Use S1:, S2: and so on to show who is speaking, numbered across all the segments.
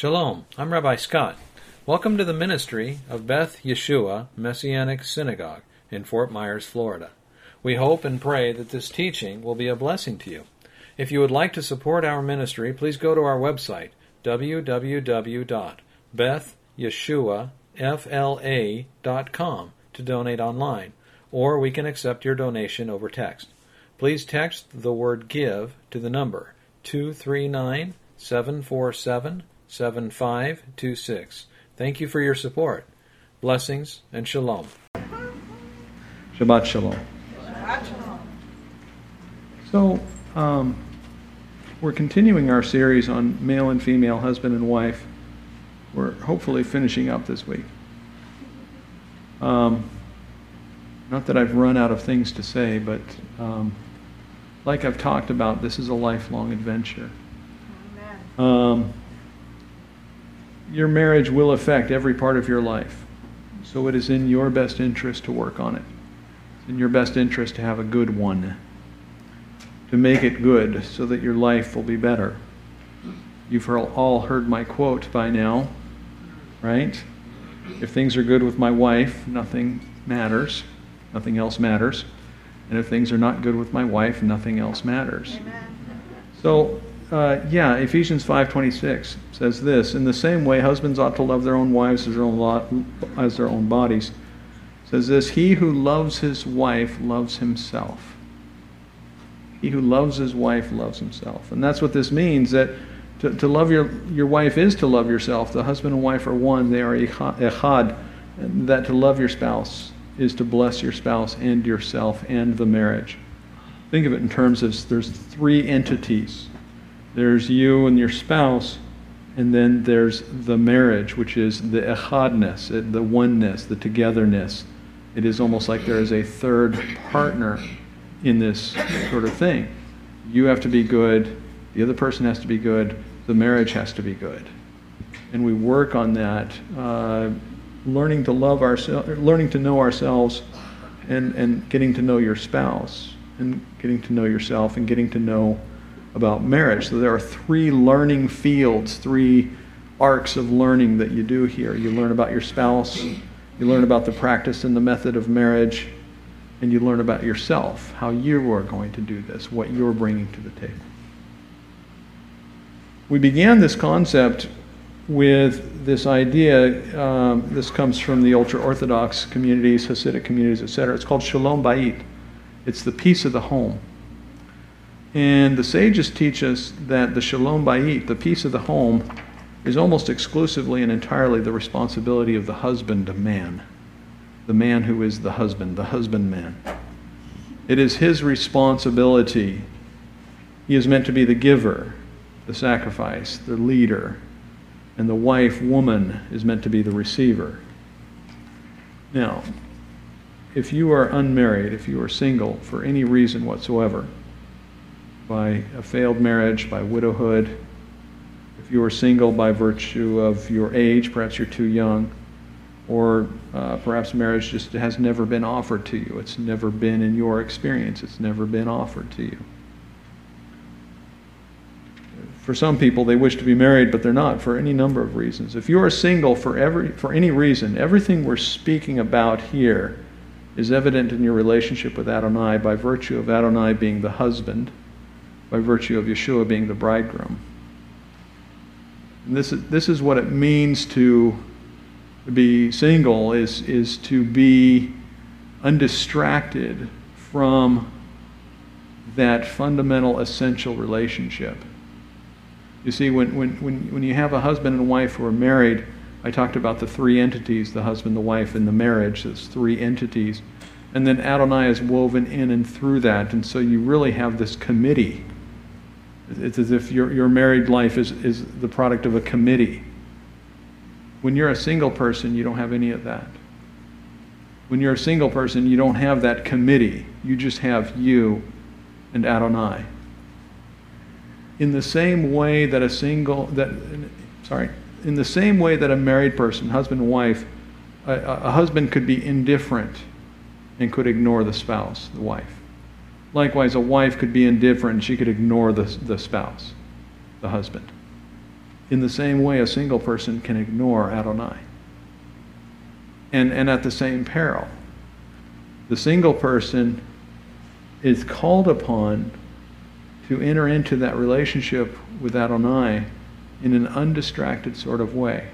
S1: Shalom, I'm Rabbi Scott. Welcome to the ministry of Beth Yeshua Messianic Synagogue in Fort Myers, Florida. We hope and pray that this teaching will be a blessing to you. If you would like to support our ministry, please go to our website, www.bethyeshuafla.com, to donate online, or we can accept your donation over text. Please text the word give to the number 239 747 7526. Thank you for your support. Blessings and shalom.
S2: Shabbat Shalom. Shabbat shalom. So, um, we're continuing our series on male and female, husband and wife. We're hopefully finishing up this week. Um, not that I've run out of things to say, but um, like I've talked about, this is a lifelong adventure. Um, your marriage will affect every part of your life. So it is in your best interest to work on it. It's in your best interest to have a good one, to make it good so that your life will be better. You've all heard my quote by now, right? If things are good with my wife, nothing matters. Nothing else matters. And if things are not good with my wife, nothing else matters. So uh, yeah, Ephesians 5:26 says this: In the same way, husbands ought to love their own wives as their own lot, as their own bodies. Says this: He who loves his wife loves himself. He who loves his wife loves himself, and that's what this means. That to, to love your your wife is to love yourself. The husband and wife are one; they are echad. That to love your spouse is to bless your spouse and yourself and the marriage. Think of it in terms of there's three entities there's you and your spouse, and then there's the marriage, which is the echadness, the oneness, the togetherness. It is almost like there is a third partner in this sort of thing. You have to be good, the other person has to be good, the marriage has to be good. And we work on that, uh, learning to love ourselves, learning to know ourselves, and, and getting to know your spouse, and getting to know yourself, and getting to know about marriage. So there are three learning fields, three arcs of learning that you do here. You learn about your spouse, you learn about the practice and the method of marriage, and you learn about yourself, how you are going to do this, what you're bringing to the table. We began this concept with this idea. Um, this comes from the ultra Orthodox communities, Hasidic communities, etc. It's called Shalom Bayit. It's the peace of the home. And the sages teach us that the shalom bayit, the peace of the home, is almost exclusively and entirely the responsibility of the husband man, the man who is the husband, the husbandman. It is his responsibility. He is meant to be the giver, the sacrifice, the leader, and the wife, woman, is meant to be the receiver. Now, if you are unmarried, if you are single for any reason whatsoever, by a failed marriage, by widowhood, if you are single by virtue of your age, perhaps you're too young, or uh, perhaps marriage just has never been offered to you. It's never been in your experience, it's never been offered to you. For some people, they wish to be married, but they're not for any number of reasons. If you are single for, every, for any reason, everything we're speaking about here is evident in your relationship with Adonai by virtue of Adonai being the husband by virtue of Yeshua being the bridegroom. And this is, this is what it means to be single is, is to be undistracted from that fundamental essential relationship. You see, when, when, when, when you have a husband and wife who are married, I talked about the three entities the husband, the wife, and the marriage. Those three entities. And then Adonai is woven in and through that. And so you really have this committee it's as if your, your married life is, is the product of a committee. When you're a single person, you don't have any of that. When you're a single person, you don't have that committee. You just have you and Adonai. In the same way that a single, that, sorry, in the same way that a married person, husband and wife, a, a husband could be indifferent and could ignore the spouse, the wife. Likewise, a wife could be indifferent, she could ignore the, the spouse, the husband. in the same way a single person can ignore Adonai. And, and at the same peril. The single person is called upon to enter into that relationship with Adonai in an undistracted sort of way,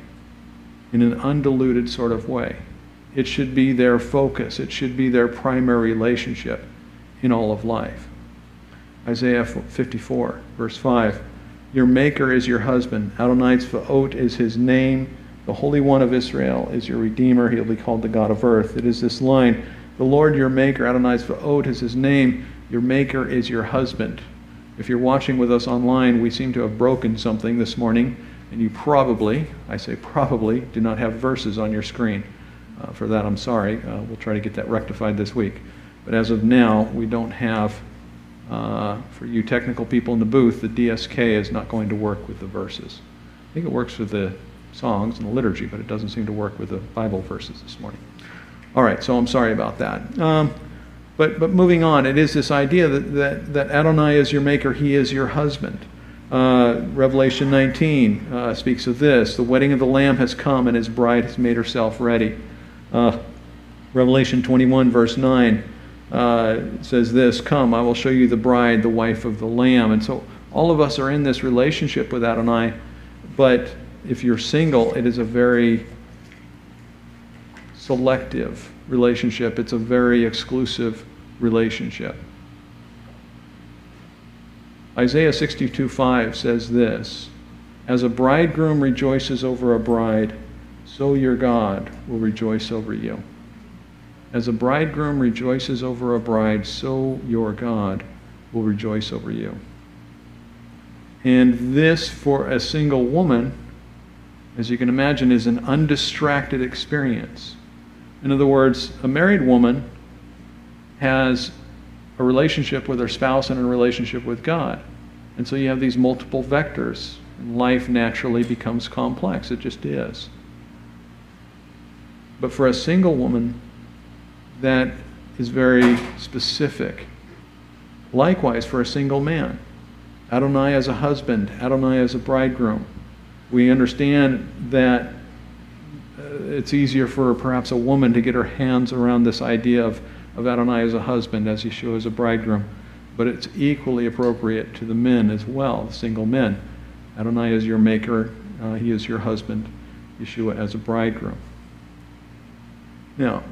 S2: in an undiluted sort of way. It should be their focus, it should be their primary relationship in all of life. Isaiah 54, verse 5 Your Maker is your husband, Adonai Tzvaot is his name. The Holy One of Israel is your Redeemer. He'll be called the God of earth. It is this line The Lord your Maker, Adonai Tzvaot is his name. Your Maker is your husband. If you're watching with us online, we seem to have broken something this morning, and you probably, I say probably, do not have verses on your screen. Uh, for that, I'm sorry. Uh, we'll try to get that rectified this week. But as of now, we don't have, uh, for you technical people in the booth, the DSK is not going to work with the verses. I think it works with the songs and the liturgy, but it doesn't seem to work with the Bible verses this morning. All right, so I'm sorry about that. Um, but, but moving on, it is this idea that, that, that Adonai is your maker, he is your husband. Uh, Revelation 19 uh, speaks of this. The wedding of the Lamb has come, and his bride has made herself ready. Uh, Revelation 21, verse 9, uh, says this Come, I will show you the bride, the wife of the Lamb. And so all of us are in this relationship with Adonai, but if you're single, it is a very selective relationship, it's a very exclusive relationship. Isaiah 62 5 says this As a bridegroom rejoices over a bride, so your God will rejoice over you. As a bridegroom rejoices over a bride, so your God will rejoice over you. And this, for a single woman, as you can imagine, is an undistracted experience. In other words, a married woman has a relationship with her spouse and a relationship with God. And so you have these multiple vectors. Life naturally becomes complex. It just is. But for a single woman, that is very specific. Likewise, for a single man, Adonai as a husband, Adonai as a bridegroom. We understand that it's easier for perhaps a woman to get her hands around this idea of, of Adonai as a husband, as Yeshua as a bridegroom. But it's equally appropriate to the men as well, the single men. Adonai is your maker, uh, he is your husband, Yeshua as a bridegroom. Now,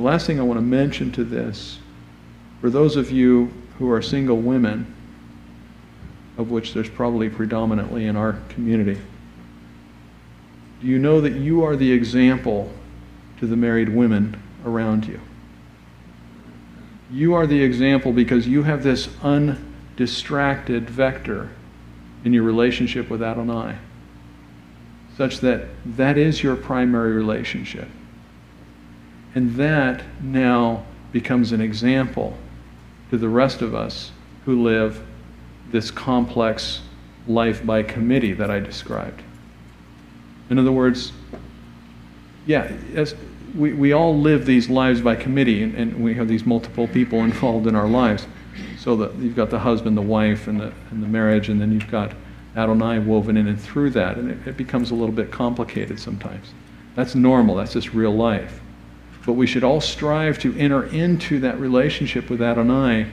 S2: the last thing I want to mention to this, for those of you who are single women, of which there's probably predominantly in our community, do you know that you are the example to the married women around you? You are the example because you have this undistracted vector in your relationship with Adonai, such that that is your primary relationship. And that now becomes an example to the rest of us who live this complex life by committee that I described. In other words, yeah, we, we all live these lives by committee, and, and we have these multiple people involved in our lives. So that you've got the husband, the wife, and the, and the marriage, and then you've got Adonai woven in and through that, and it, it becomes a little bit complicated sometimes. That's normal, that's just real life. But we should all strive to enter into that relationship with Adonai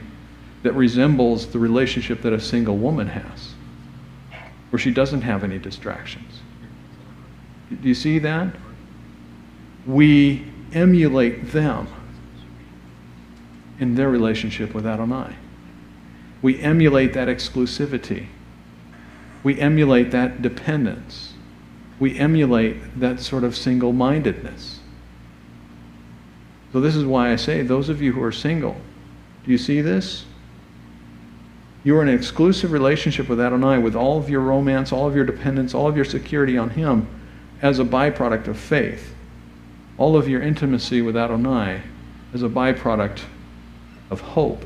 S2: that resembles the relationship that a single woman has, where she doesn't have any distractions. Do you see that? We emulate them in their relationship with Adonai. We emulate that exclusivity. We emulate that dependence. We emulate that sort of single mindedness. So, this is why I say, those of you who are single, do you see this? You are in an exclusive relationship with Adonai with all of your romance, all of your dependence, all of your security on Him as a byproduct of faith. All of your intimacy with Adonai as a byproduct of hope.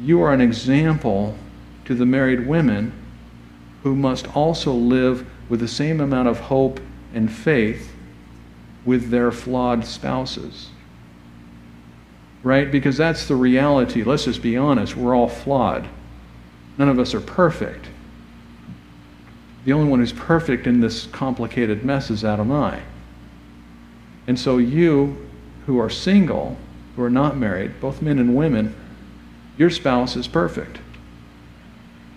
S2: You are an example to the married women who must also live with the same amount of hope and faith with their flawed spouses. Right? Because that's the reality. Let's just be honest. We're all flawed. None of us are perfect. The only one who's perfect in this complicated mess is Adonai. And so, you who are single, who are not married, both men and women, your spouse is perfect.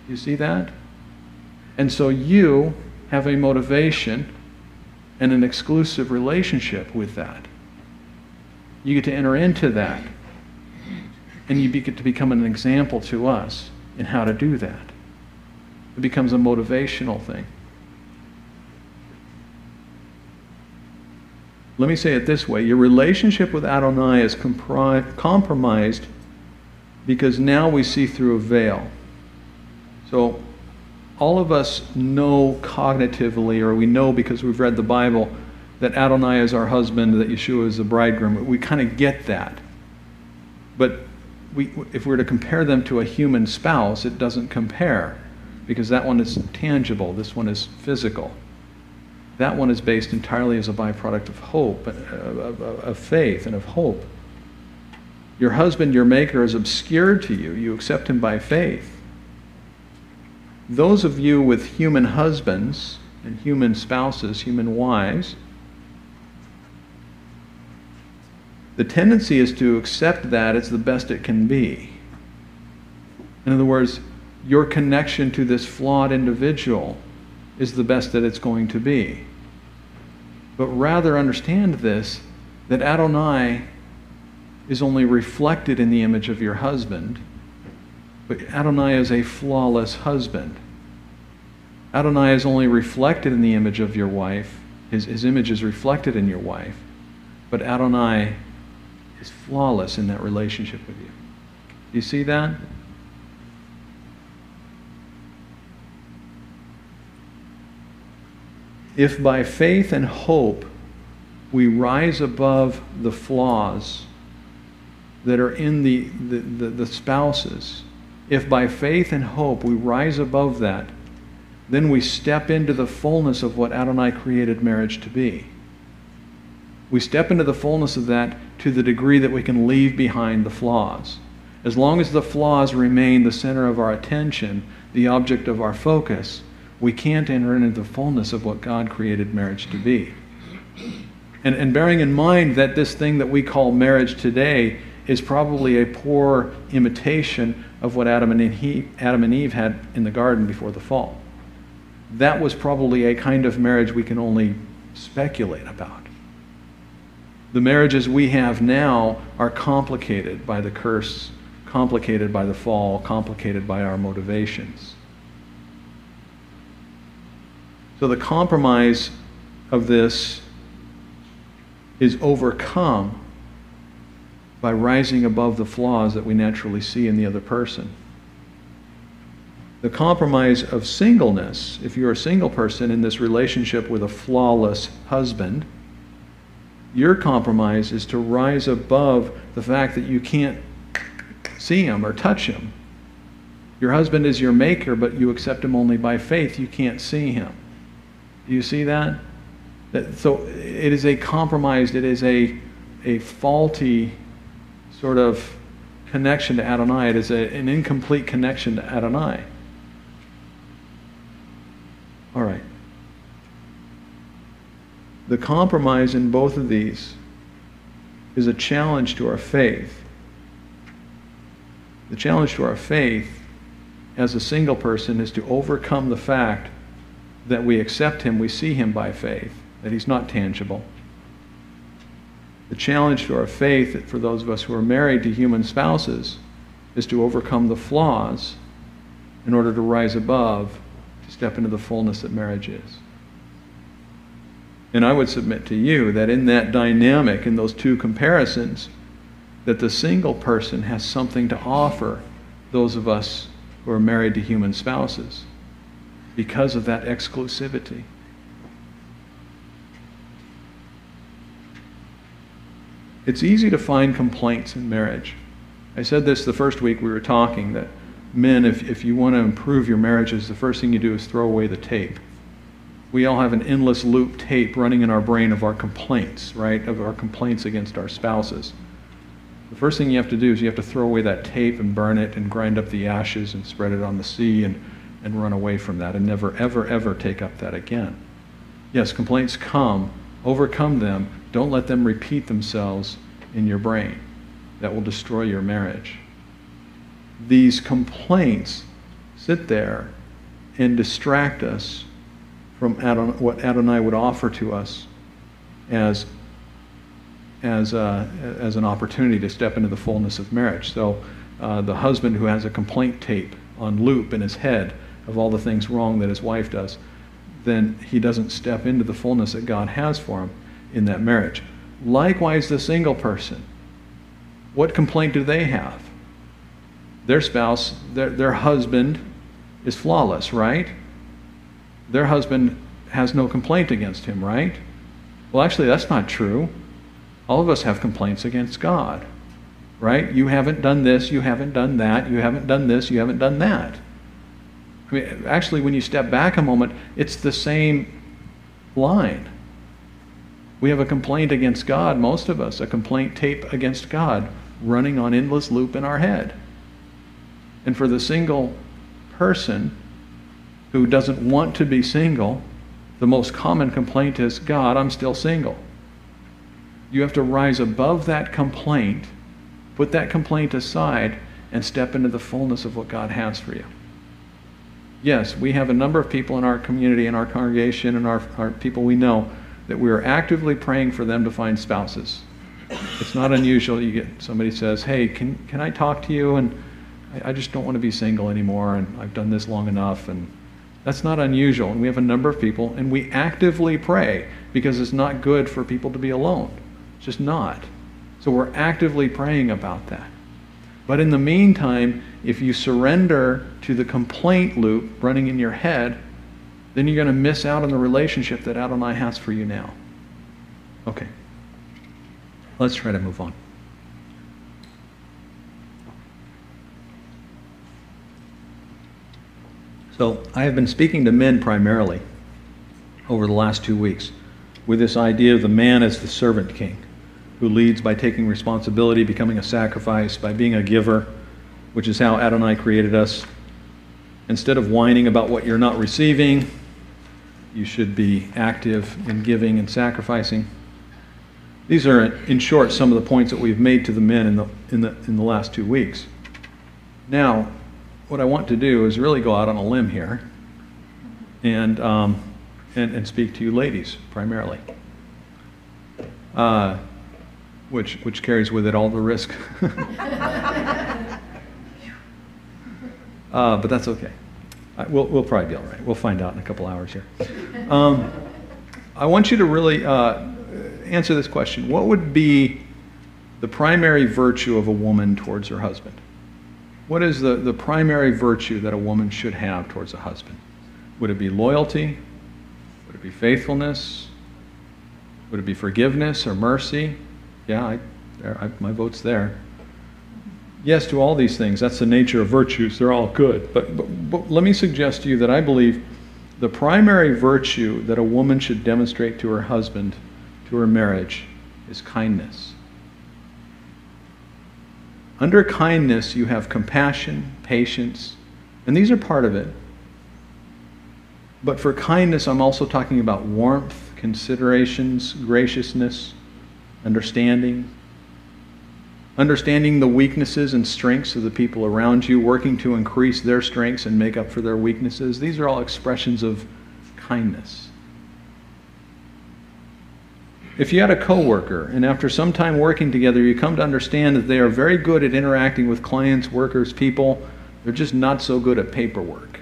S2: You see that? And so, you have a motivation and an exclusive relationship with that. You get to enter into that. And you get to become an example to us in how to do that. It becomes a motivational thing. Let me say it this way your relationship with Adonai is compri- compromised because now we see through a veil. So, all of us know cognitively, or we know because we've read the Bible, that Adonai is our husband, that Yeshua is the bridegroom. We kind of get that. But we, if we were to compare them to a human spouse, it doesn't compare because that one is tangible, this one is physical. That one is based entirely as a byproduct of hope, uh, of, of faith, and of hope. Your husband, your maker, is obscured to you. You accept him by faith. Those of you with human husbands and human spouses, human wives, the tendency is to accept that as the best it can be. In other words, your connection to this flawed individual is the best that it's going to be. But rather understand this that Adonai is only reflected in the image of your husband, but Adonai is a flawless husband. Adonai is only reflected in the image of your wife, his, his image is reflected in your wife, but Adonai is flawless in that relationship with you. Do you see that? If by faith and hope we rise above the flaws that are in the, the, the, the, spouses, if by faith and hope we rise above that, then we step into the fullness of what Adonai created marriage to be. We step into the fullness of that to the degree that we can leave behind the flaws. As long as the flaws remain the center of our attention, the object of our focus, we can't enter into the fullness of what God created marriage to be. And, and bearing in mind that this thing that we call marriage today is probably a poor imitation of what Adam and, Eve, Adam and Eve had in the garden before the fall. That was probably a kind of marriage we can only speculate about. The marriages we have now are complicated by the curse, complicated by the fall, complicated by our motivations. So the compromise of this is overcome by rising above the flaws that we naturally see in the other person. The compromise of singleness, if you're a single person in this relationship with a flawless husband, your compromise is to rise above the fact that you can't see him or touch him. Your husband is your maker, but you accept him only by faith. You can't see him. Do you see that? that so it is a compromised, it is a, a faulty sort of connection to Adonai. It is a, an incomplete connection to Adonai. All right. The compromise in both of these is a challenge to our faith. The challenge to our faith as a single person is to overcome the fact that we accept him, we see him by faith, that he's not tangible. The challenge to our faith for those of us who are married to human spouses is to overcome the flaws in order to rise above, step into the fullness that marriage is. And I would submit to you that in that dynamic, in those two comparisons, that the single person has something to offer those of us who are married to human spouses because of that exclusivity. It's easy to find complaints in marriage. I said this the first week we were talking that men, if, if you want to improve your marriages, the first thing you do is throw away the tape. We all have an endless loop tape running in our brain of our complaints, right? Of our complaints against our spouses. the first thing you have to do is you have to throw away that tape and burn it and grind up the ashes and spread it on the sea and, and run away from that and never, ever, ever take up that again. Yes, complaints come, overcome them, don't let them repeat themselves in your brain. That will destroy your marriage. These complaints sit there and distract us from Adon, what Adonai would offer to us as, as, a, as an opportunity to step into the fullness of marriage. So, uh, the husband who has a complaint tape on loop in his head of all the things wrong that his wife does, then he doesn't step into the fullness that God has for him in that marriage. Likewise, the single person. What complaint do they have? Their spouse, their, their husband is flawless, right? Their husband has no complaint against him, right? Well, actually, that's not true. All of us have complaints against God, right? You haven't done this, you haven't done that, you haven't done this, you haven't done that. I mean, actually, when you step back a moment, it's the same line. We have a complaint against God, most of us, a complaint tape against God running on endless loop in our head. And for the single person who doesn't want to be single, the most common complaint is God, I'm still single. You have to rise above that complaint, put that complaint aside, and step into the fullness of what God has for you. Yes, we have a number of people in our community, in our congregation, and our, our people we know that we are actively praying for them to find spouses. It's not unusual. You get somebody says, "Hey, can can I talk to you?" and I, I just don't want to be single anymore, and I've done this long enough, and that's not unusual. And we have a number of people, and we actively pray because it's not good for people to be alone. It's just not. So we're actively praying about that. But in the meantime, if you surrender to the complaint loop running in your head, then you're going to miss out on the relationship that Adonai has for you now. Okay. Let's try to move on. So, I have been speaking to men primarily over the last two weeks with this idea of the man as the servant king who leads by taking responsibility, becoming a sacrifice, by being a giver, which is how Adonai created us. Instead of whining about what you're not receiving, you should be active in giving and sacrificing. These are, in short, some of the points that we've made to the men in the, in the, in the last two weeks. Now, what I want to do is really go out on a limb here and, um, and, and speak to you ladies primarily, uh, which, which carries with it all the risk. uh, but that's okay. We'll, we'll probably be all right. We'll find out in a couple hours here. Um, I want you to really uh, answer this question What would be the primary virtue of a woman towards her husband? What is the, the primary virtue that a woman should have towards a husband? Would it be loyalty? Would it be faithfulness? Would it be forgiveness or mercy? Yeah, I, I, my vote's there. Yes, to all these things. That's the nature of virtues. They're all good. But, but, but let me suggest to you that I believe the primary virtue that a woman should demonstrate to her husband, to her marriage, is kindness. Under kindness, you have compassion, patience, and these are part of it. But for kindness, I'm also talking about warmth, considerations, graciousness, understanding. Understanding the weaknesses and strengths of the people around you, working to increase their strengths and make up for their weaknesses. These are all expressions of kindness. If you had a coworker and after some time working together you come to understand that they are very good at interacting with clients, workers, people, they're just not so good at paperwork.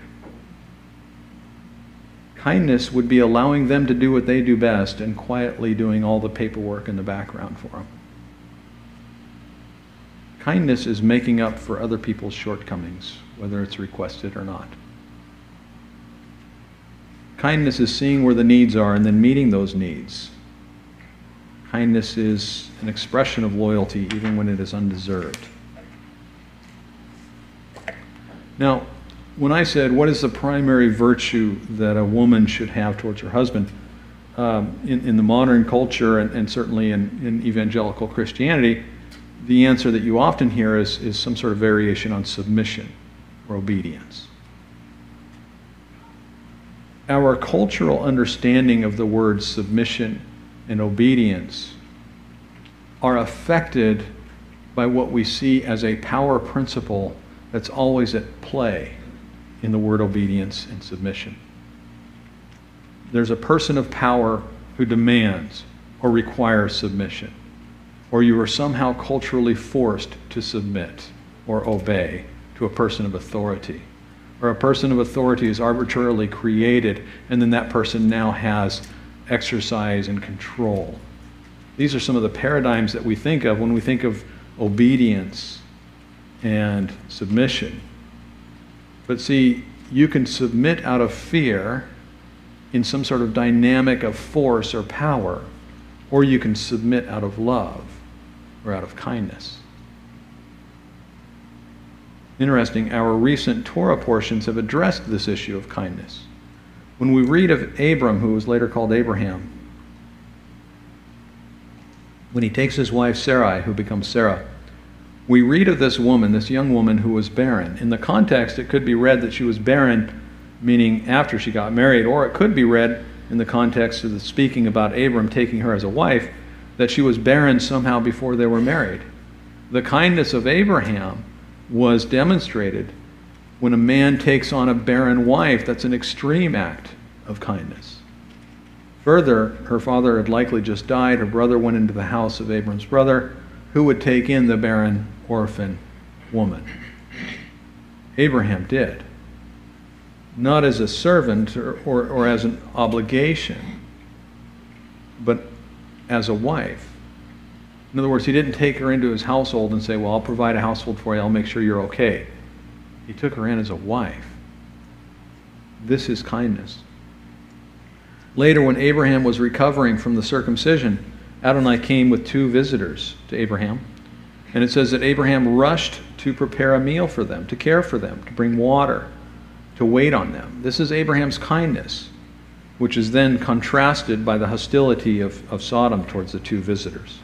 S2: Kindness would be allowing them to do what they do best and quietly doing all the paperwork in the background for them. Kindness is making up for other people's shortcomings, whether it's requested or not. Kindness is seeing where the needs are and then meeting those needs Kindness is an expression of loyalty even when it is undeserved. Now, when I said, what is the primary virtue that a woman should have towards her husband? Um, in, in, the modern culture and, and certainly in, in, evangelical Christianity, the answer that you often hear is, is some sort of variation on submission or obedience. Our cultural understanding of the word submission and obedience are affected by what we see as a power principle that's always at play in the word obedience and submission. There's a person of power who demands or requires submission, or you are somehow culturally forced to submit or obey to a person of authority. Or a person of authority is arbitrarily created, and then that person now has exercise and control. These are some of the paradigms that we think of when we think of obedience and submission. But see, you can submit out of fear in some sort of dynamic of force or power, or you can submit out of love or out of kindness. Interesting, our recent Torah portions have addressed this issue of kindness. When we read of Abram, who was later called Abraham, when he takes his wife Sarai, who becomes Sarah, we read of this woman, this young woman who was barren. In the context, it could be read that she was barren, meaning after she got married, or it could be read in the context of the speaking about Abram taking her as a wife, that she was barren somehow before they were married. The kindness of Abraham was demonstrated when a man takes on a barren wife. That's an extreme act of kindness. Further, her father had likely just died. Her brother went into the house of Abram's brother who would take in the barren orphan woman. Abraham did. Not as a servant or, or, or, as an obligation, but as a wife. In other words, he didn't take her into his household and say, Well, I'll provide a household for you, I'll make sure you're okay. He took her in as a wife. This is kindness. Later, when Abraham was recovering from the circumcision, Adonai came with two visitors to Abraham. And it says that Abraham rushed to prepare a meal for them, to care for them, to bring water, to wait on them. This is Abraham's kindness, which is then contrasted by the hostility of, of Sodom towards the two visitors.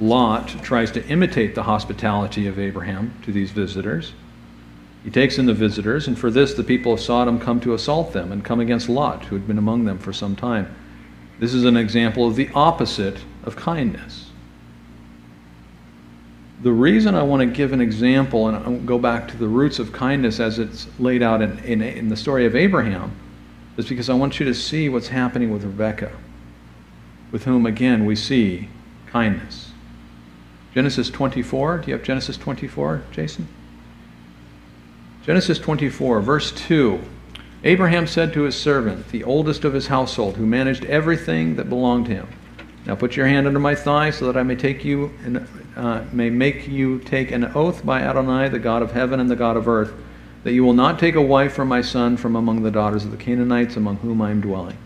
S2: Lot tries to imitate the hospitality of Abraham to these visitors. He takes in the visitors, and for this the people of Sodom come to assault them and come against Lot, who had been among them for some time. This is an example of the opposite of kindness. The reason I want to give an example and go back to the roots of kindness as it's laid out in, in, in the story of Abraham is because I want you to see what's happening with Rebekah, with whom, again, we see kindness. Genesis 24. Do you have Genesis 24, Jason? Genesis 24, verse 2. Abraham said to his servant, the oldest of his household, who managed everything that belonged to him, Now put your hand under my thigh, so that I may take you and uh, may make you take an oath by Adonai, the God of heaven and the God of earth, that you will not take a wife for my son from among the daughters of the Canaanites among whom I am dwelling.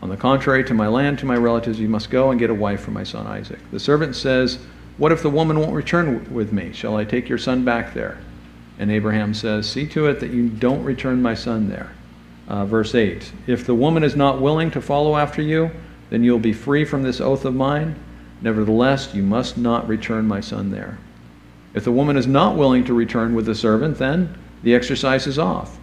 S2: On the contrary, to my land, to my relatives, you must go and get a wife for my son Isaac. The servant says, What if the woman won't return with me? Shall I take your son back there? And Abraham says, See to it that you don't return my son there. Uh, verse 8 If the woman is not willing to follow after you, then you'll be free from this oath of mine. Nevertheless, you must not return my son there. If the woman is not willing to return with the servant, then the exercise is off.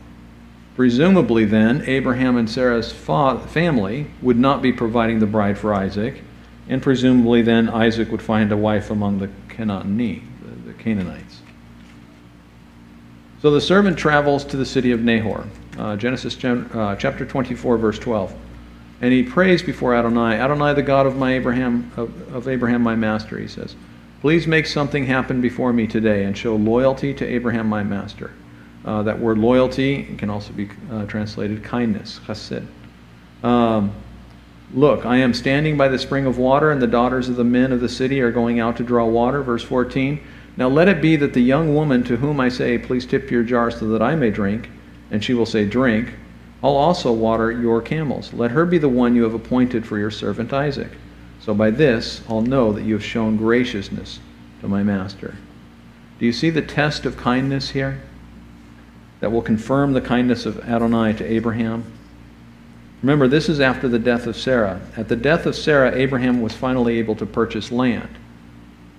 S2: Presumably, then, Abraham and Sarah's fa- family would not be providing the bride for Isaac, and presumably, then, Isaac would find a wife among the the Canaanites. So the servant travels to the city of Nahor, uh, Genesis uh, chapter 24, verse 12. And he prays before Adonai, Adonai, the God of my Abraham, of, of Abraham, my master, he says, please make something happen before me today and show loyalty to Abraham, my master. Uh, that word loyalty can also be uh, translated kindness, chesed. Um, Look, I am standing by the spring of water, and the daughters of the men of the city are going out to draw water. Verse 14. Now let it be that the young woman to whom I say, Please tip your jar so that I may drink, and she will say, Drink, I'll also water your camels. Let her be the one you have appointed for your servant Isaac. So by this I'll know that you have shown graciousness to my master. Do you see the test of kindness here? That will confirm the kindness of Adonai to Abraham. Remember, this is after the death of Sarah. At the death of Sarah, Abraham was finally able to purchase land.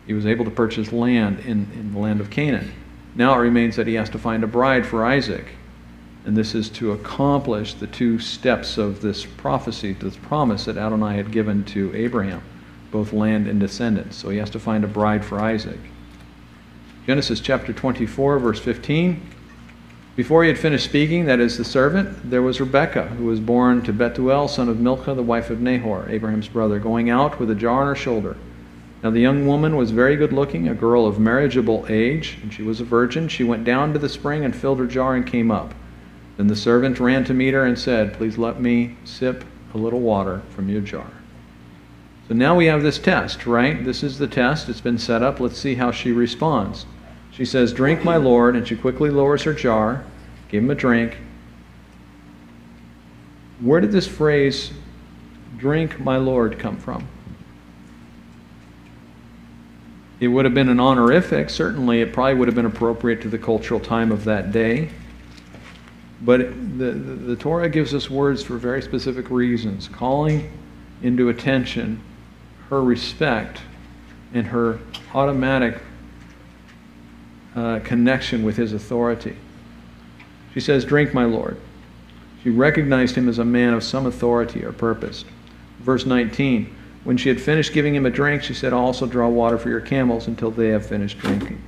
S2: He was able to purchase land in, in the land of Canaan. Now it remains that he has to find a bride for Isaac. And this is to accomplish the two steps of this prophecy, this promise that Adonai had given to Abraham, both land and descendants. So he has to find a bride for Isaac. Genesis chapter 24, verse 15. Before he had finished speaking, that is the servant, there was Rebekah, who was born to Bethuel, son of Milcah, the wife of Nahor, Abraham's brother, going out with a jar on her shoulder. Now the young woman was very good looking, a girl of marriageable age, and she was a virgin. She went down to the spring and filled her jar and came up. Then the servant ran to meet her and said, Please let me sip a little water from your jar. So now we have this test, right? This is the test. It's been set up. Let's see how she responds. She says, Drink, my Lord. And she quickly lowers her jar, give him a drink. Where did this phrase, drink, my Lord, come from? It would have been an honorific. Certainly, it probably would have been appropriate to the cultural time of that day. But the, the, the, Torah gives us words for very specific reasons, calling into attention her respect and her automatic uh, connection with his authority. She says, Drink, my Lord. She recognized him as a man of some authority or purpose. Verse 19 When she had finished giving him a drink, she said, Also draw water for your camels until they have finished drinking.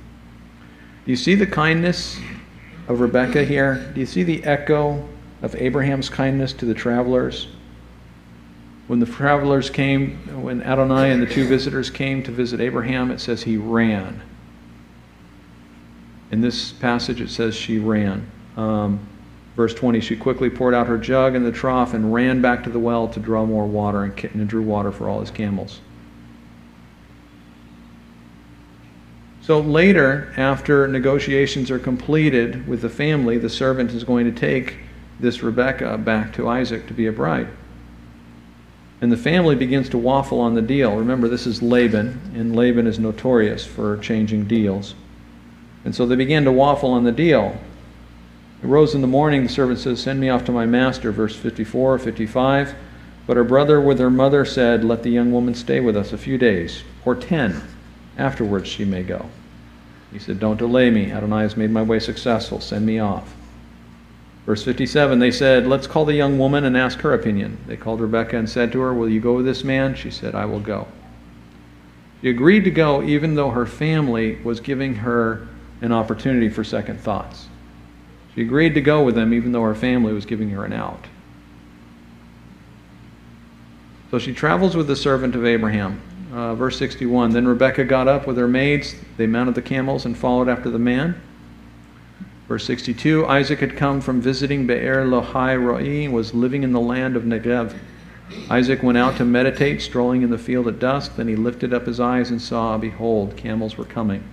S2: Do you see the kindness of Rebekah here? Do you see the echo of Abraham's kindness to the travelers? When the travelers came, when Adonai and the two visitors came to visit Abraham, it says he ran. In this passage, it says she ran. Um, verse 20 she quickly poured out her jug in the trough and ran back to the well to draw more water and, and drew water for all his camels. So later, after negotiations are completed with the family, the servant is going to take this Rebekah back to Isaac to be a bride. And the family begins to waffle on the deal. Remember, this is Laban, and Laban is notorious for changing deals. And so they began to waffle on the deal. It rose in the morning, the servant says, Send me off to my master, verse 54, or 55. But her brother with her mother said, Let the young woman stay with us a few days, or ten. Afterwards she may go. He said, Don't delay me. Adonai has made my way successful. Send me off. Verse 57, they said, Let's call the young woman and ask her opinion. They called Rebekah and said to her, Will you go with this man? She said, I will go. She agreed to go even though her family was giving her an opportunity for second thoughts. She agreed to go with them even though her family was giving her an out. So she travels with the servant of Abraham. Uh, verse 61 Then Rebekah got up with her maids. They mounted the camels and followed after the man. Verse 62 Isaac had come from visiting Be'er Lahai Roi, and was living in the land of Negev. Isaac went out to meditate, strolling in the field at dusk. Then he lifted up his eyes and saw, behold, camels were coming.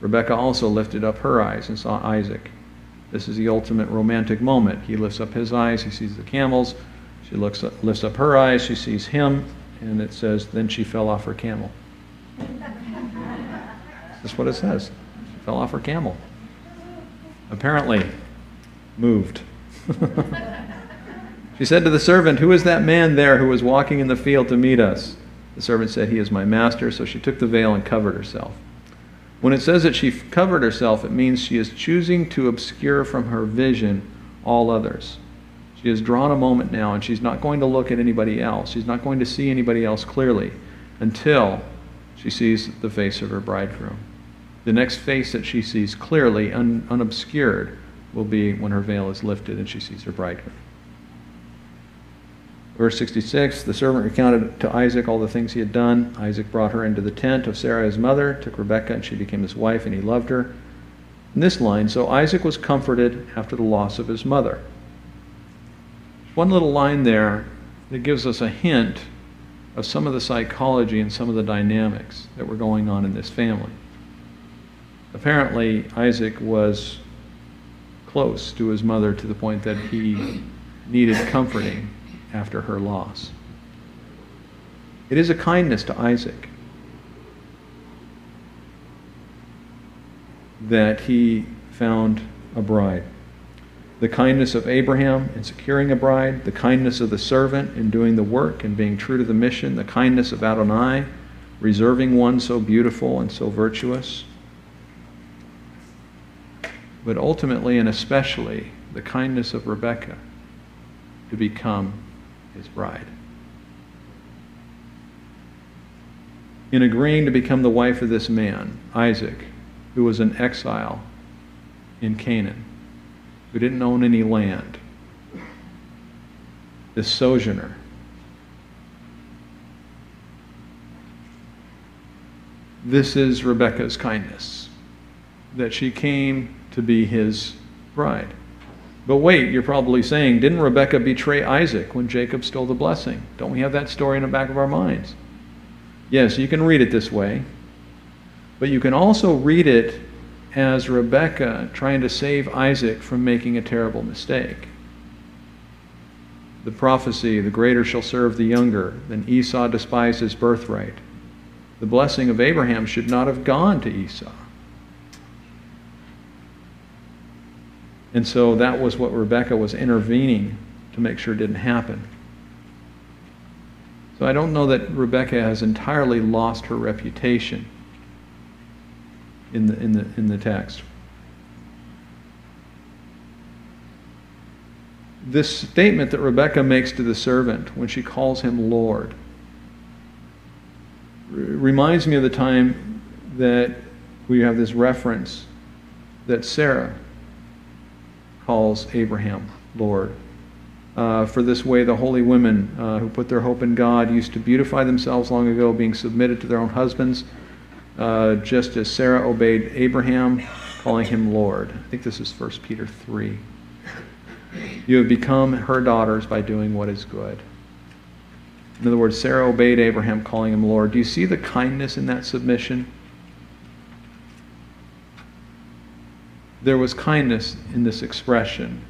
S2: Rebekah also lifted up her eyes and saw Isaac. This is the ultimate romantic moment. He lifts up his eyes, he sees the camels. She looks up, lifts up her eyes, she sees him, and it says, Then she fell off her camel. That's what it says. She fell off her camel. Apparently, moved. she said to the servant, Who is that man there who was walking in the field to meet us? The servant said, He is my master. So she took the veil and covered herself. When it says that she covered herself, it means she is choosing to obscure from her vision all others. She has drawn a moment now, and she's not going to look at anybody else. She's not going to see anybody else clearly until she sees the face of her bridegroom. The next face that she sees clearly, un- unobscured, will be when her veil is lifted and she sees her bridegroom. Verse 66 The servant recounted to Isaac all the things he had done. Isaac brought her into the tent of Sarah his mother, took Rebekah, and she became his wife, and he loved her. In this line, so Isaac was comforted after the loss of his mother. One little line there that gives us a hint of some of the psychology and some of the dynamics that were going on in this family. Apparently, Isaac was close to his mother to the point that he needed comforting after her loss. It is a kindness to Isaac that he found a bride. The kindness of Abraham in securing a bride, the kindness of the servant in doing the work and being true to the mission, the kindness of Adonai reserving one so beautiful and so virtuous, but ultimately and especially the kindness of Rebekah to become his bride. In agreeing to become the wife of this man, Isaac, who was an exile in Canaan, who didn't own any land, this sojourner. This is Rebekah's kindness, that she came to be his bride. But wait, you're probably saying, didn't Rebekah betray Isaac when Jacob stole the blessing? Don't we have that story in the back of our minds? Yes, you can read it this way. But you can also read it as Rebekah trying to save Isaac from making a terrible mistake. The prophecy, the greater shall serve the younger, then Esau despised his birthright. The blessing of Abraham should not have gone to Esau. And so that was what Rebekah was intervening to make sure didn't happen. So I don't know that Rebekah has entirely lost her reputation in the, in the, in the text. This statement that Rebekah makes to the servant when she calls him Lord reminds me of the time that we have this reference that Sarah calls Abraham Lord. Uh, for this way, the holy women uh, who put their hope in God used to beautify themselves long ago, being submitted to their own husbands, uh, just as Sarah obeyed Abraham, calling him Lord. I think this is 1 Peter 3. You have become her daughters by doing what is good. In other words, Sarah obeyed Abraham, calling him Lord. Do you see the kindness in that submission? There was kindness in this expression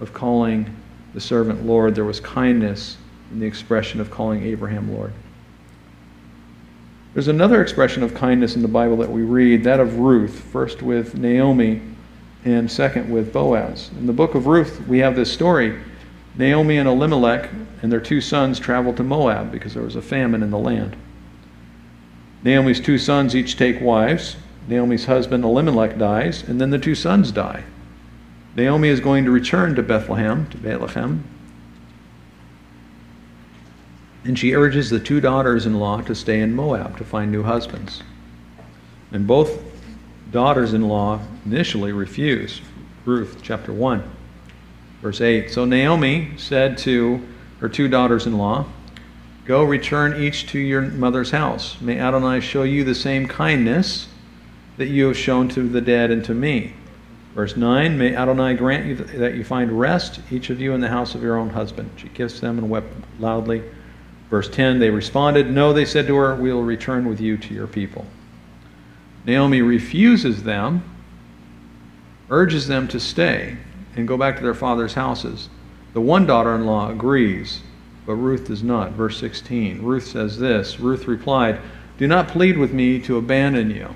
S2: of calling the servant Lord. There was kindness in the expression of calling Abraham Lord. There's another expression of kindness in the Bible that we read, that of Ruth, first with Naomi and second with Boaz. In the book of Ruth, we have this story. Naomi and Elimelech and their two sons traveled to Moab because there was a famine in the land. Naomi's two sons each take wives. Naomi's husband Elimelech dies, and then the two sons die. Naomi is going to return to Bethlehem, to Bethlehem, and she urges the two daughters in law to stay in Moab to find new husbands. And both daughters in law initially refuse. Ruth chapter 1, verse 8. So Naomi said to her two daughters in law, Go return each to your mother's house. May Adonai show you the same kindness that you have shown to the dead and to me. Verse 9 May Adonai grant you that you find rest, each of you in the house of your own husband. She kissed them and wept loudly. Verse 10 They responded, No, they said to her, We will return with you to your people. Naomi refuses them, urges them to stay and go back to their father's houses. The one daughter in law agrees, but Ruth does not. Verse 16 Ruth says this Ruth replied, Do not plead with me to abandon you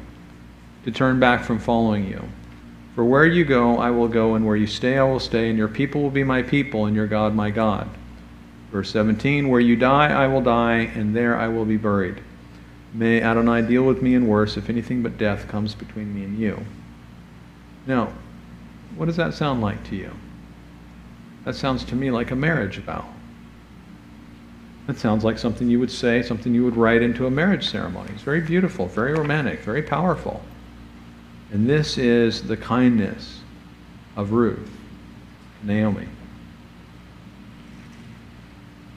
S2: to turn back from following you. For where you go, I will go, and where you stay, I will stay, and your people will be my people, and your God my God. Verse 17 Where you die, I will die, and there I will be buried. May Adonai deal with me in worse if anything but death comes between me and you. Now, what does that sound like to you? That sounds to me like a marriage vow. That sounds like something you would say, something you would write into a marriage ceremony. It's very beautiful, very romantic, very powerful. And this is the kindness of Ruth, Naomi.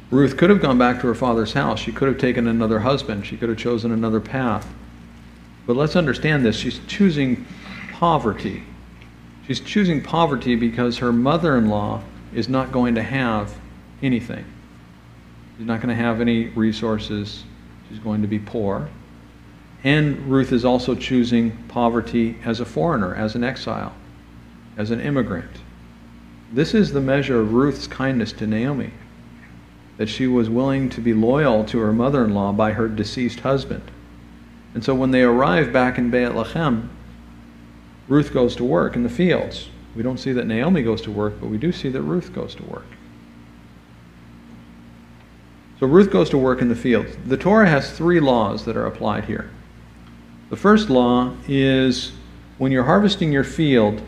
S2: Ruth could have gone back to her father's house. She could have taken another husband. She could have chosen another path. But let's understand this. She's choosing poverty. She's choosing poverty because her mother in law is not going to have anything. She's not going to have any resources. She's going to be poor. And Ruth is also choosing poverty as a foreigner, as an exile, as an immigrant. This is the measure of Ruth's kindness to Naomi that she was willing to be loyal to her mother in law by her deceased husband. And so when they arrive back in Bethlehem, Ruth goes to work in the fields. We don't see that Naomi goes to work, but we do see that Ruth goes to work. So Ruth goes to work in the fields. The Torah has three laws that are applied here. The first law is when you're harvesting your field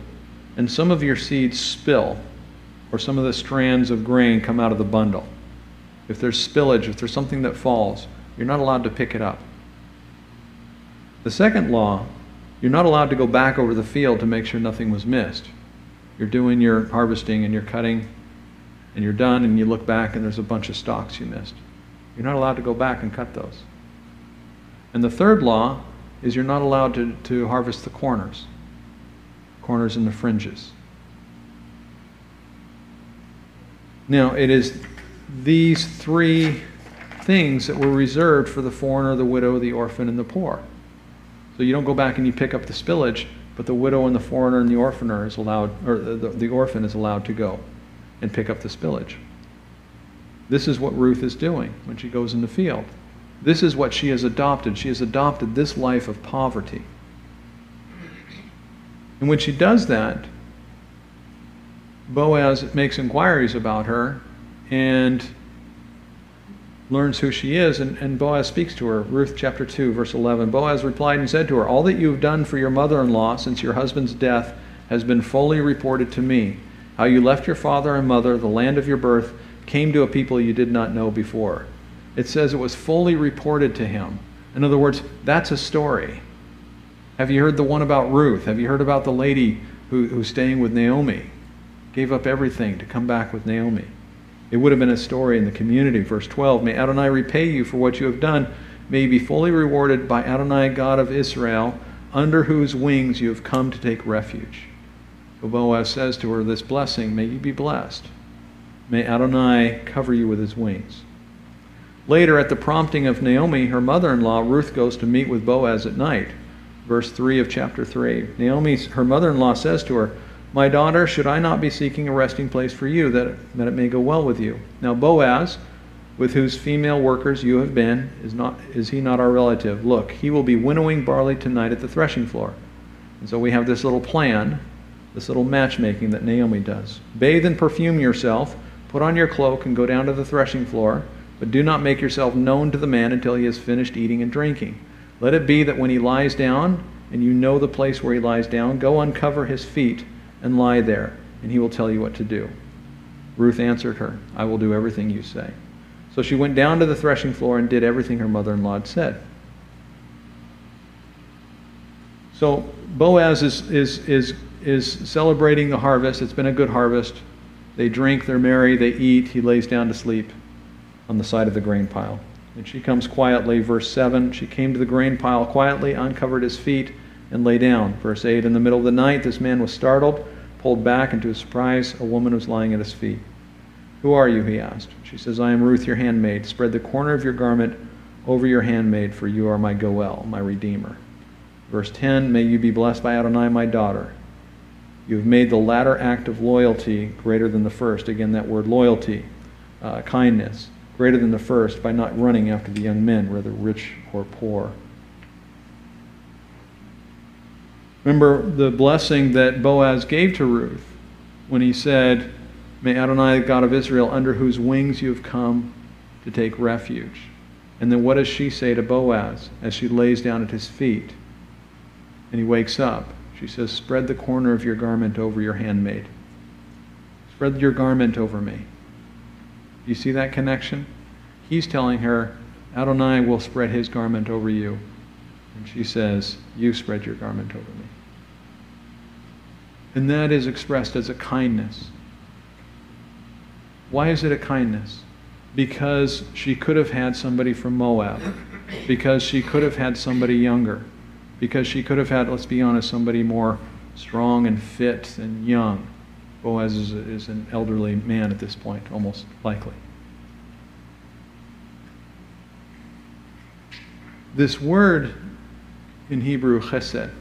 S2: and some of your seeds spill, or some of the strands of grain come out of the bundle. If there's spillage, if there's something that falls, you're not allowed to pick it up. The second law, you're not allowed to go back over the field to make sure nothing was missed. You're doing your harvesting and you're cutting and you're done and you look back and there's a bunch of stalks you missed. You're not allowed to go back and cut those. And the third law is you're not allowed to, to harvest the corners, corners and the fringes. Now, it is these three things that were reserved for the foreigner, the widow, the orphan, and the poor. So you don't go back and you pick up the spillage, but the widow and the foreigner and the orphaner is allowed, or the, the orphan is allowed to go and pick up the spillage. This is what Ruth is doing when she goes in the field. This is what she has adopted. She has adopted this life of poverty. And when she does that, Boaz makes inquiries about her and learns who she is, and, and Boaz speaks to her. Ruth chapter 2, verse 11. Boaz replied and said to her, All that you have done for your mother in law since your husband's death has been fully reported to me. How you left your father and mother, the land of your birth, came to a people you did not know before. It says it was fully reported to him. In other words, that's a story. Have you heard the one about Ruth? Have you heard about the lady who, who's staying with Naomi? Gave up everything to come back with Naomi. It would have been a story in the community. Verse 12 May Adonai repay you for what you have done. May you be fully rewarded by Adonai, God of Israel, under whose wings you have come to take refuge. So Boaz says to her, This blessing, may you be blessed. May Adonai cover you with his wings. Later, at the prompting of Naomi, her mother in law, Ruth goes to meet with Boaz at night. Verse 3 of chapter 3. Naomi, her mother in law, says to her, my daughter, should I not be seeking a resting place for you, that, that it may go well with you? Now Boaz, with whose female workers you have been, is, not, is he not our relative? Look, he will be winnowing barley tonight at the threshing floor. And so we have this little plan, this little matchmaking that Naomi does. Bathe and perfume yourself, put on your cloak, and go down to the threshing floor, but do not make yourself known to the man until he has finished eating and drinking. Let it be that when he lies down, and you know the place where he lies down, go uncover his feet and lie there, and he will tell you what to do. Ruth answered her, I will do everything you say. So she went down to the threshing floor and did everything her mother in law had said. So Boaz is, is, is, is celebrating the harvest. It's been a good harvest. They drink, they're merry, they eat. He lays down to sleep on the side of the grain pile. And she comes quietly, verse 7. She came to the grain pile quietly, uncovered his feet and lay down. Verse 8 In the middle of the night, this man was startled, pulled back, and to his surprise, a woman was lying at his feet. Who are you? he asked. She says, I am Ruth, your handmaid. Spread the corner of your garment over your handmaid, for you are my Goel, my Redeemer. Verse 10 May you be blessed by Adonai, my daughter. You have made the latter act of loyalty greater than the first. Again, that word loyalty, uh, kindness, greater than the first by not running after the young men, whether rich or poor. Remember the blessing that Boaz gave to Ruth when he said, May Adonai, the God of Israel, under whose wings you have come to take refuge. And then what does she say to Boaz as she lays down at his feet? And he wakes up. She says, Spread the corner of your garment over your handmaid. Spread your garment over me. Do you see that connection? He's telling her, Adonai will spread his garment over you. And she says, You spread your garment over me. And that is expressed as a kindness. Why is it a kindness? Because she could have had somebody from Moab. Because she could have had somebody younger. Because she could have had, let's be honest, somebody more strong and fit and young. Boaz is, is an elderly man at this point, almost likely. This word in Hebrew, chesed,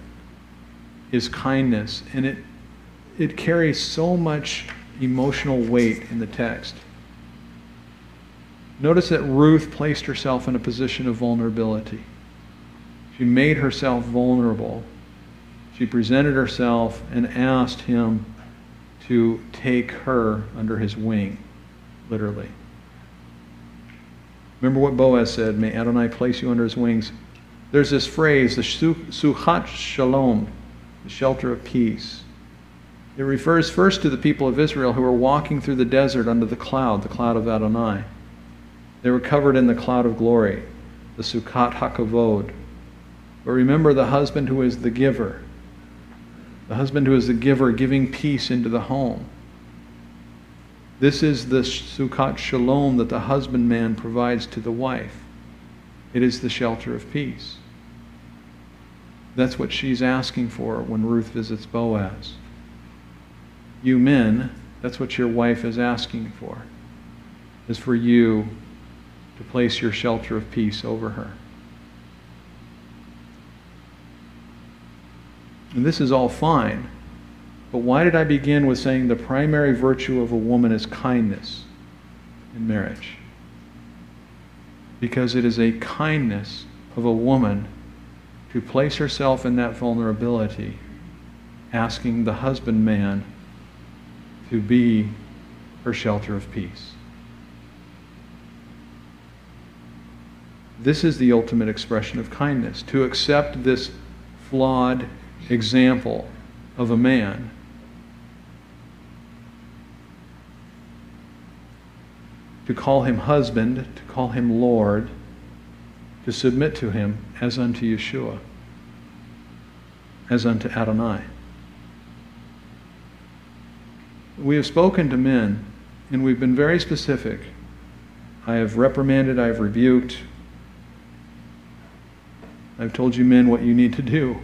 S2: is kindness, and it it carries so much emotional weight in the text. Notice that Ruth placed herself in a position of vulnerability. She made herself vulnerable. She presented herself and asked him to take her under his wing, literally. Remember what Boaz said, may Adonai place you under his wings. There's this phrase, the Sukkat Shalom, the shelter of peace. It refers first to the people of Israel who were walking through the desert under the cloud, the cloud of Adonai. They were covered in the cloud of glory, the Sukkot HaKavod. But remember the husband who is the giver, the husband who is the giver, giving peace into the home. This is the Sukkot Shalom that the husbandman provides to the wife. It is the shelter of peace. That's what she's asking for when Ruth visits Boaz. You men, that's what your wife is asking for, is for you to place your shelter of peace over her. And this is all fine. But why did I begin with saying the primary virtue of a woman is kindness in marriage? Because it is a kindness of a woman to place herself in that vulnerability, asking the husbandman to be her shelter of peace. This is the ultimate expression of kindness to accept this flawed example of a man to call him husband, to call him Lord, to submit to him as unto Yeshua, as unto Adonai. We have spoken to men, and we've been very specific. I have reprimanded, I have rebuked, I've told you men what you need to do.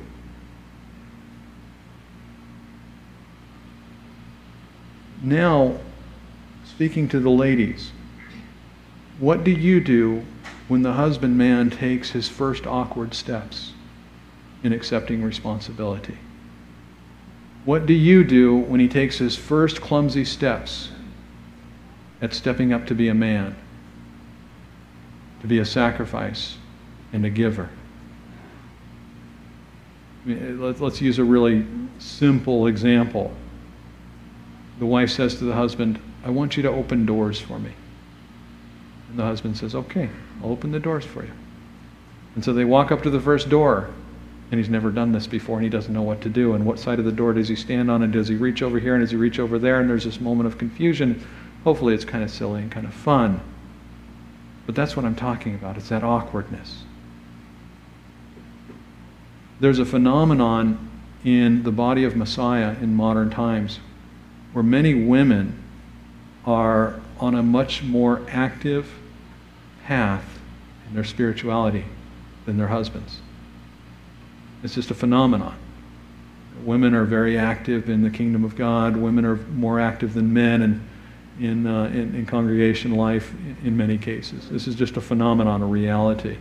S2: Now, speaking to the ladies, what do you do when the husbandman takes his first awkward steps in accepting responsibility? What do you do when he takes his first clumsy steps at stepping up to be a man, to be a sacrifice and a giver? let's use a really simple example. The wife says to the husband, I want you to open doors for me. And the husband says, Okay, I'll open the doors for you. And so they walk up to the first door, and he's never done this before, and he doesn't know what to do. And what side of the door does he stand on? And does he reach over here? And does he reach over there? And there's this moment of confusion. Hopefully, it's kind of silly and kind of fun. But that's what I'm talking about. It's that awkwardness there's a phenomenon in the body of Messiah in modern times where many women are on a much more active path in their spirituality than their husbands. It's just a phenomenon. Women are very active in the kingdom of God. Women are more active than men in, in, uh, in, in congregation life in many cases. This is just a phenomenon, a reality.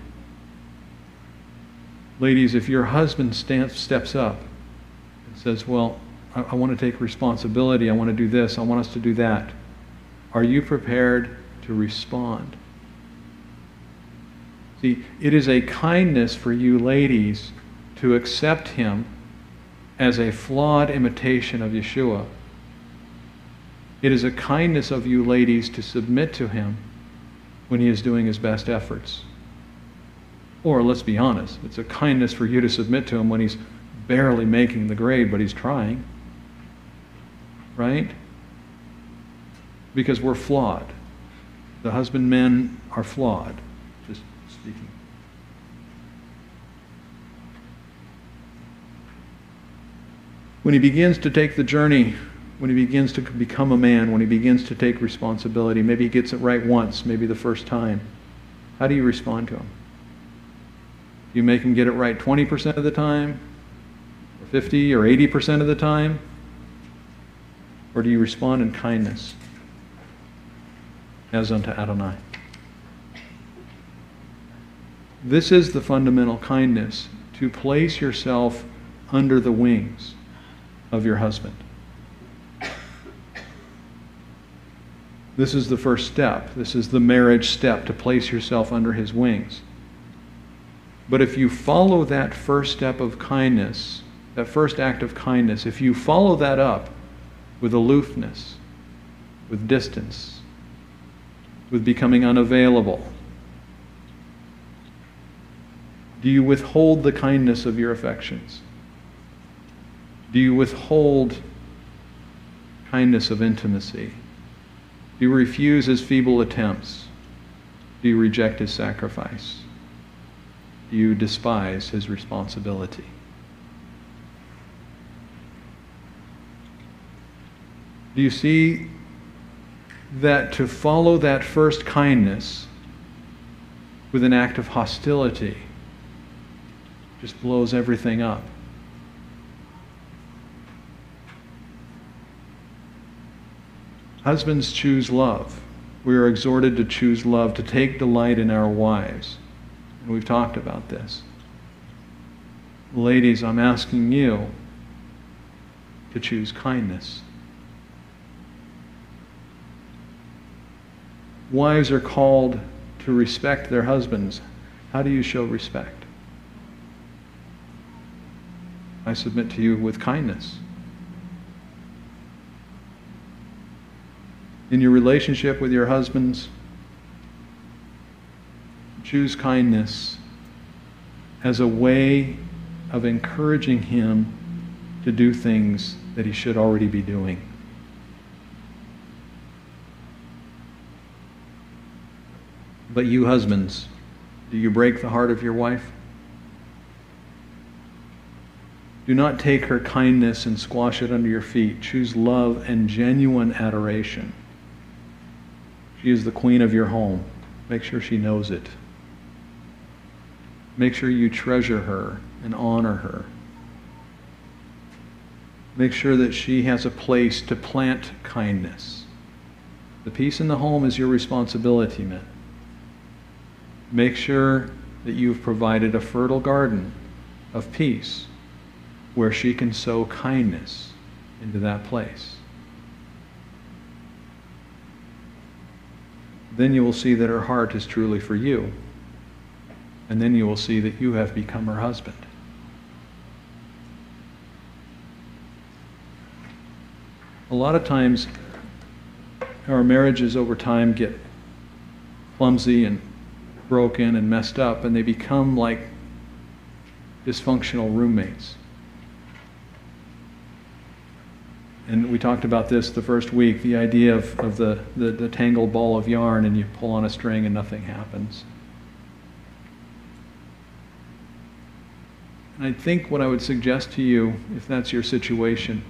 S2: Ladies, if your husband stands, steps up and says, Well, I, I want to take responsibility, I want to do this, I want us to do that, are you prepared to respond? See, it is a kindness for you ladies to accept him as a flawed imitation of Yeshua. It is a kindness of you ladies to submit to him when he is doing his best efforts. Or let's be honest, it's a kindness for you to submit to him when he's barely making the grade, but he's trying. Right? Because we're flawed. The husbandmen are flawed, just speaking. When he begins to take the journey, when he begins to become a man, when he begins to take responsibility, maybe he gets it right once, maybe the first time, how do you respond to him? You make him get it right 20% of the time, or 50 or 80% of the time? Or do you respond in kindness as unto Adonai? This is the fundamental kindness to place yourself under the wings of your husband. This is the first step. This is the marriage step to place yourself under his wings. But if you follow that first step of kindness, that first act of kindness, if you follow that up with aloofness, with distance, with becoming unavailable, Do you withhold the kindness of your affections? Do you withhold kindness of intimacy? Do you refuse his feeble attempts? Do you reject his sacrifice? Do you despise his responsibility? Do you see that to follow that first kindness with an act of hostility just blows everything up? Husbands choose love. We are exhorted to choose love, to take delight in our wives. And we've talked about this. Ladies, I'm asking you to choose kindness. Wives are called to respect their husbands. How do you show respect? I submit to you with kindness. In your relationship with your husbands, choose kindness as a way of encouraging him to do things that he should already be doing. But you husbands, do you break the heart of your wife? Do not take her kindness and squash it under your feet. Choose love and genuine adoration. She is the queen of your home. Make sure she knows it. Make sure you treasure her and honor her. Make sure that she has a place to plant kindness. The peace in the home is your responsibility, men. Make sure that you've provided a fertile garden of peace where she can sow kindness into that place. Then you will see that her heart is truly for you. And then you will see that you have become her husband. A lot of times, our marriages over time get clumsy and broken and messed up, and they become like dysfunctional roommates. And we talked about this the first week the idea of, of the, the, the tangled ball of yarn, and you pull on a string and nothing happens. And I think what I would suggest to you, if that's your situation,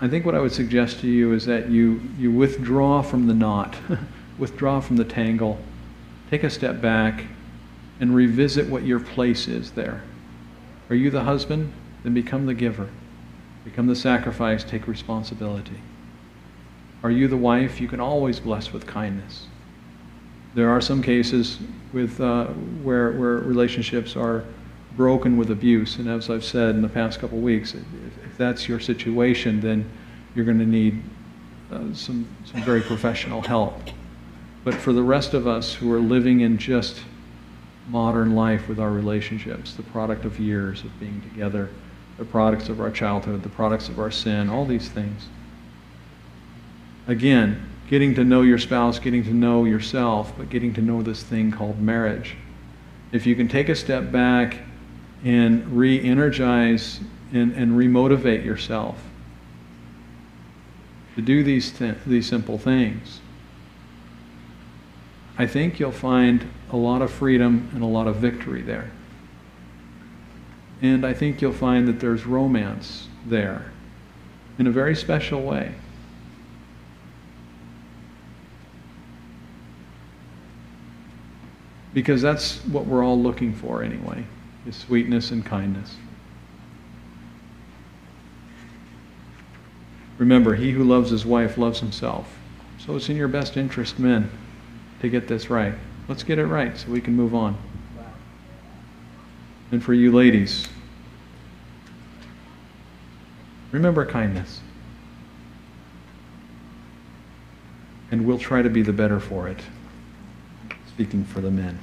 S2: I think what I would suggest to you is that you, you withdraw from the knot. withdraw from the tangle, take a step back, and revisit what your place is there. Are you the husband? Then become the giver. Become the sacrifice, take responsibility. Are you the wife? You can always bless with kindness. There are some cases with, uh, where, where relationships are broken with abuse, and as I've said in the past couple of weeks, if, if that's your situation, then you're going to need uh, some, some very professional help. But for the rest of us who are living in just modern life with our relationships, the product of years of being together, the products of our childhood, the products of our sin, all these things. Again, getting to know your spouse, getting to know yourself, but getting to know this thing called marriage. If you can take a step back and re energize and, and remotivate yourself to do these, th- these simple things, I think you'll find a lot of freedom and a lot of victory there. And I think you'll find that there's romance there in a very special way. Because that's what we're all looking for anyway, is sweetness and kindness. Remember, he who loves his wife loves himself. So it's in your best interest, men to get this right. Let's get it right so we can move on. And for you ladies, remember kindness. And we'll try to be the better for it. Speaking for the men.